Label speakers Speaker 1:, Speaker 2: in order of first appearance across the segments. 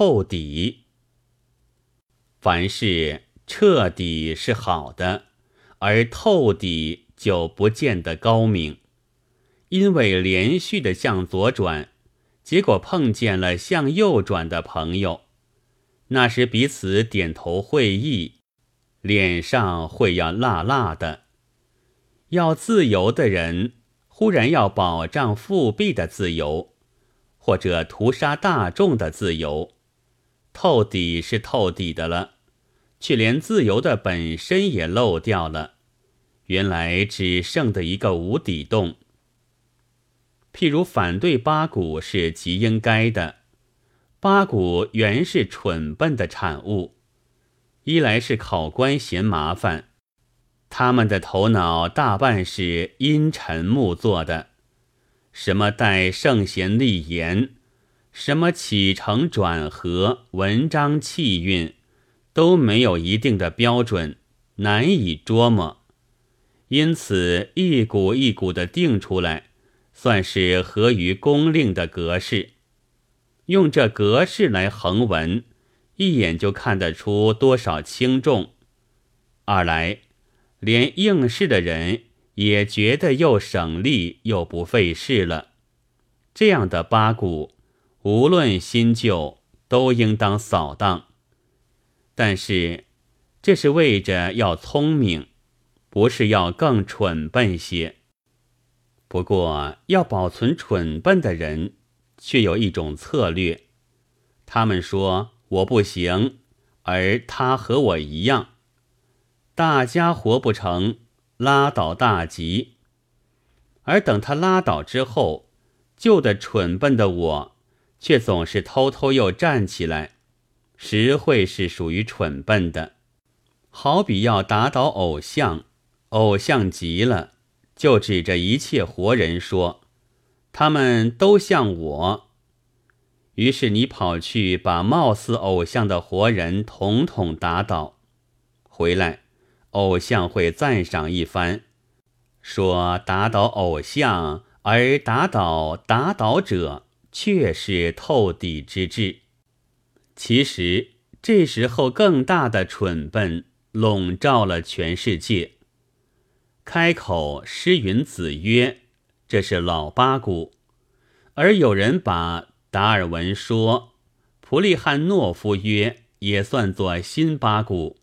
Speaker 1: 透底。凡事彻底是好的，而透底就不见得高明，因为连续的向左转，结果碰见了向右转的朋友，那时彼此点头会意，脸上会要辣辣的。要自由的人，忽然要保障复辟的自由，或者屠杀大众的自由，透底是透底的了，却连自由的本身也漏掉了。原来只剩的一个无底洞。譬如反对八股是极应该的，八股原是蠢笨的产物，一来是考官嫌麻烦。他们的头脑大半是阴沉木做的，什么带圣贤立言，什么起承转合、文章气韵，都没有一定的标准，难以捉摸。因此，一股一股的定出来，算是合于公令的格式。用这格式来横文，一眼就看得出多少轻重。二来。连应试的人也觉得又省力又不费事了。这样的八股，无论新旧，都应当扫荡。但是，这是为着要聪明，不是要更蠢笨些。不过，要保存蠢笨的人，却有一种策略。他们说我不行，而他和我一样。大家活不成，拉倒大吉。而等他拉倒之后，旧的蠢笨的我，却总是偷偷又站起来，实会是属于蠢笨的。好比要打倒偶像，偶像急了，就指着一切活人说：“他们都像我。”于是你跑去把貌似偶像的活人统统打倒，回来。偶像会赞赏一番，说打倒偶像，而打倒打倒者，却是透底之志。其实这时候更大的蠢笨笼罩了全世界。开口诗云子曰：“这是老八股。”而有人把达尔文说，普利汉诺夫曰，也算作新八股。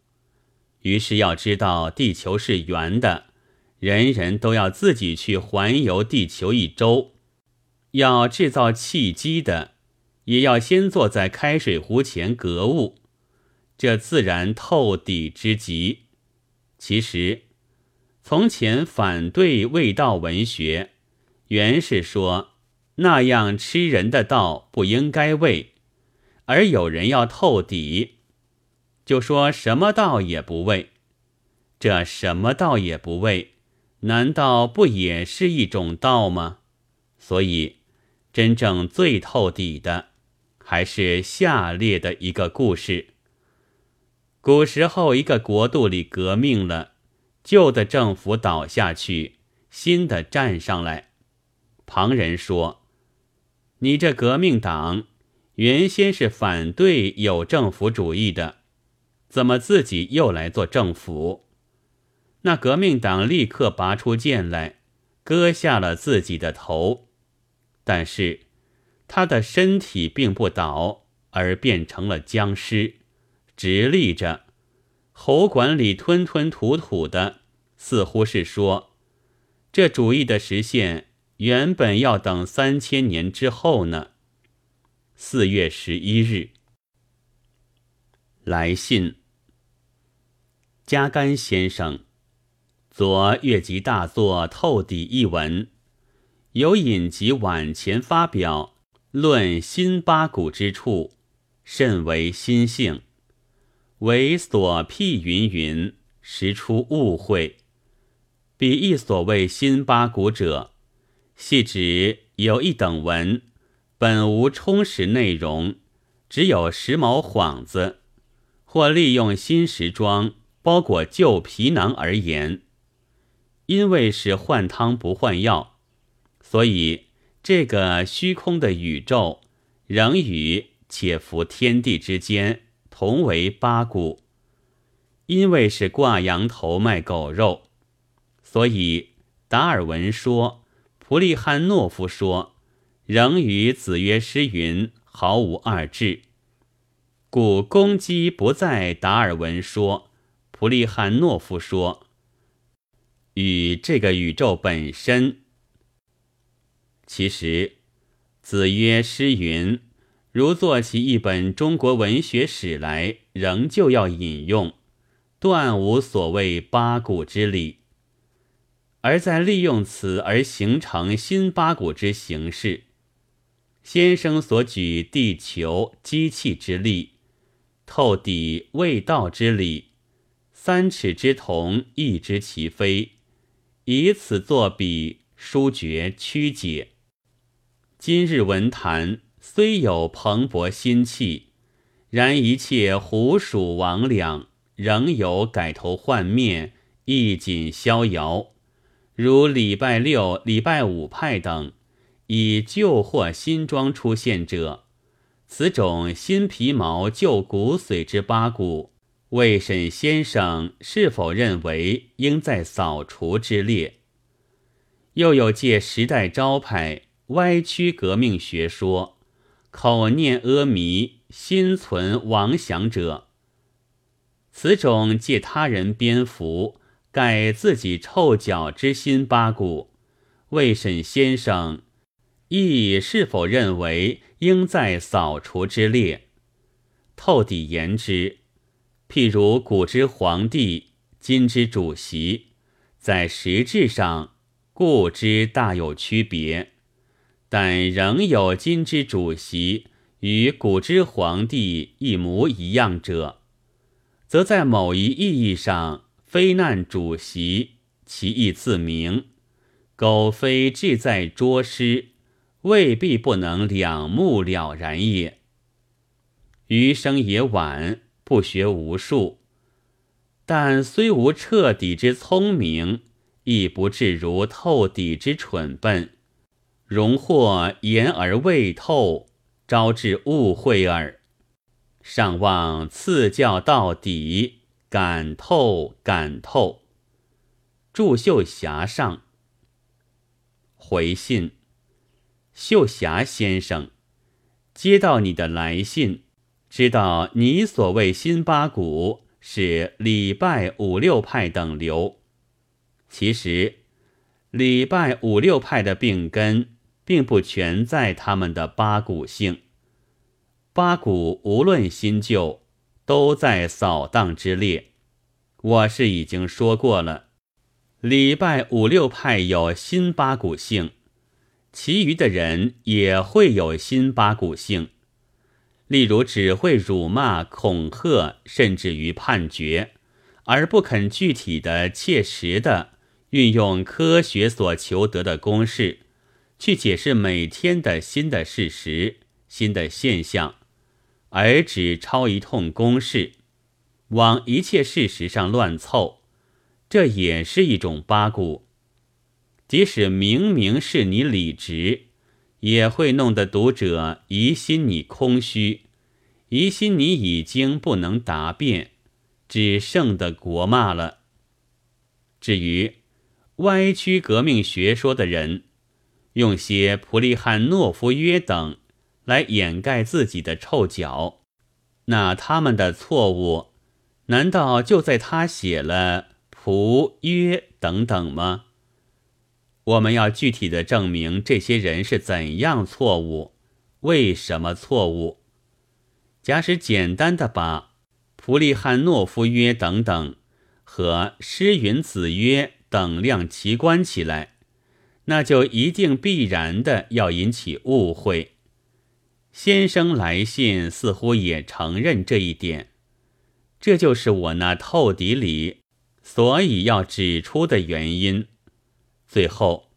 Speaker 1: 于是要知道地球是圆的，人人都要自己去环游地球一周。要制造契机的，也要先坐在开水壶前格物，这自然透底之极。其实，从前反对味道文学，原是说那样吃人的道不应该喂，而有人要透底。就说什么道也不为，这什么道也不为，难道不也是一种道吗？所以，真正最透底的，还是下列的一个故事：古时候，一个国度里革命了，旧的政府倒下去，新的站上来。旁人说：“你这革命党，原先是反对有政府主义的。”怎么自己又来做政府？那革命党立刻拔出剑来，割下了自己的头，但是他的身体并不倒，而变成了僵尸，直立着，喉管里吞吞吐吐的，似乎是说，这主意的实现原本要等三千年之后呢。四月十一日，来信。加甘先生，昨越级大作《透底》一文，有引及晚前发表论新八股之处，甚为心性，为所辟云云，实出误会。彼一所谓新八股者，系指有一等文，本无充实内容，只有时髦幌子，或利用新时装。包裹旧皮囊而言，因为是换汤不换药，所以这个虚空的宇宙仍与且服天地之间，同为八股。因为是挂羊头卖狗肉，所以达尔文说，普利汉诺夫说，仍与子曰诗云毫无二致。故攻击不在达尔文说，普利汉诺夫说，与这个宇宙本身。其实，子曰诗云，如做起一本中国文学史来，仍旧要引用。断无所谓八股之理，而在利用此而形成新八股之形式。先生所举地球机器之力，透底未道之理，三尺之同亦知其非，以此作比，殊觉曲解。今日文坛虽有蓬勃新气，然一切胡鼠魍魉。仍有改头换面、衣锦逍遥，如礼拜六、礼拜五派等，以旧货新装出现者，此种新皮毛旧骨髓之八股，魏沈先生是否认为应在扫除之列？又有借时代招牌歪曲革命学说，口念阿弥，心存妄想者。此种借他人蝙蝠改自己臭脚之心八股，魏沈先生亦是否认为应在扫除之列？透底言之，譬如古之皇帝，今之主席，在实质上故之大有区别，但仍有今之主席与古之皇帝一模一样者。则在某一意义上，非难主席，其意自明。苟非志在捉失，未必不能两目了然也。余生也晚，不学无术，但虽无彻底之聪明，亦不至如透底之蠢笨，容或言而未透，招致误会耳。尚望赐教到底，感透感透。祝秀霞上回信，秀霞先生接到你的来信，知道你所谓新八股是礼拜五六派等流。其实礼拜五六派的病根，并不全在他们的八股性。八股无论新旧，都在扫荡之列。我是已经说过了，礼拜五六派有新八股性，其余的人也会有新八股性。例如，只会辱骂、恐吓，甚至于判决，而不肯具体的、切实的运用科学所求得的公式，去解释每天的新的事实、新的现象。而只抄一通公式，往一切事实上乱凑，这也是一种八股。即使明明是你理直，也会弄得读者疑心你空虚，疑心你已经不能答辩，只剩的国骂了。至于歪曲革命学说的人，用些普利汉诺夫约等。来掩盖自己的臭脚，那他们的错误，难道就在他写了普约等等吗？我们要具体的证明这些人是怎样错误，为什么错误？假使简单的把普利汉诺夫约等等和诗云子约等量齐观起来，那就一定必然的要引起误会。先生来信似乎也承认这一点，这就是我那透底里所以要指出的原因。最后，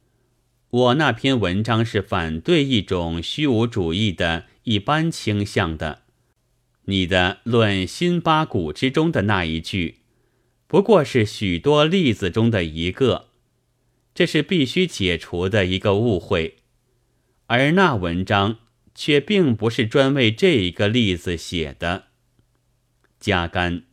Speaker 1: 我那篇文章是反对一种虚无主义的一般倾向的。你的《论新八股》之中的那一句，不过是许多例子中的一个，这是必须解除的一个误会。而那文章却并不是专为这一个例子写的。加干。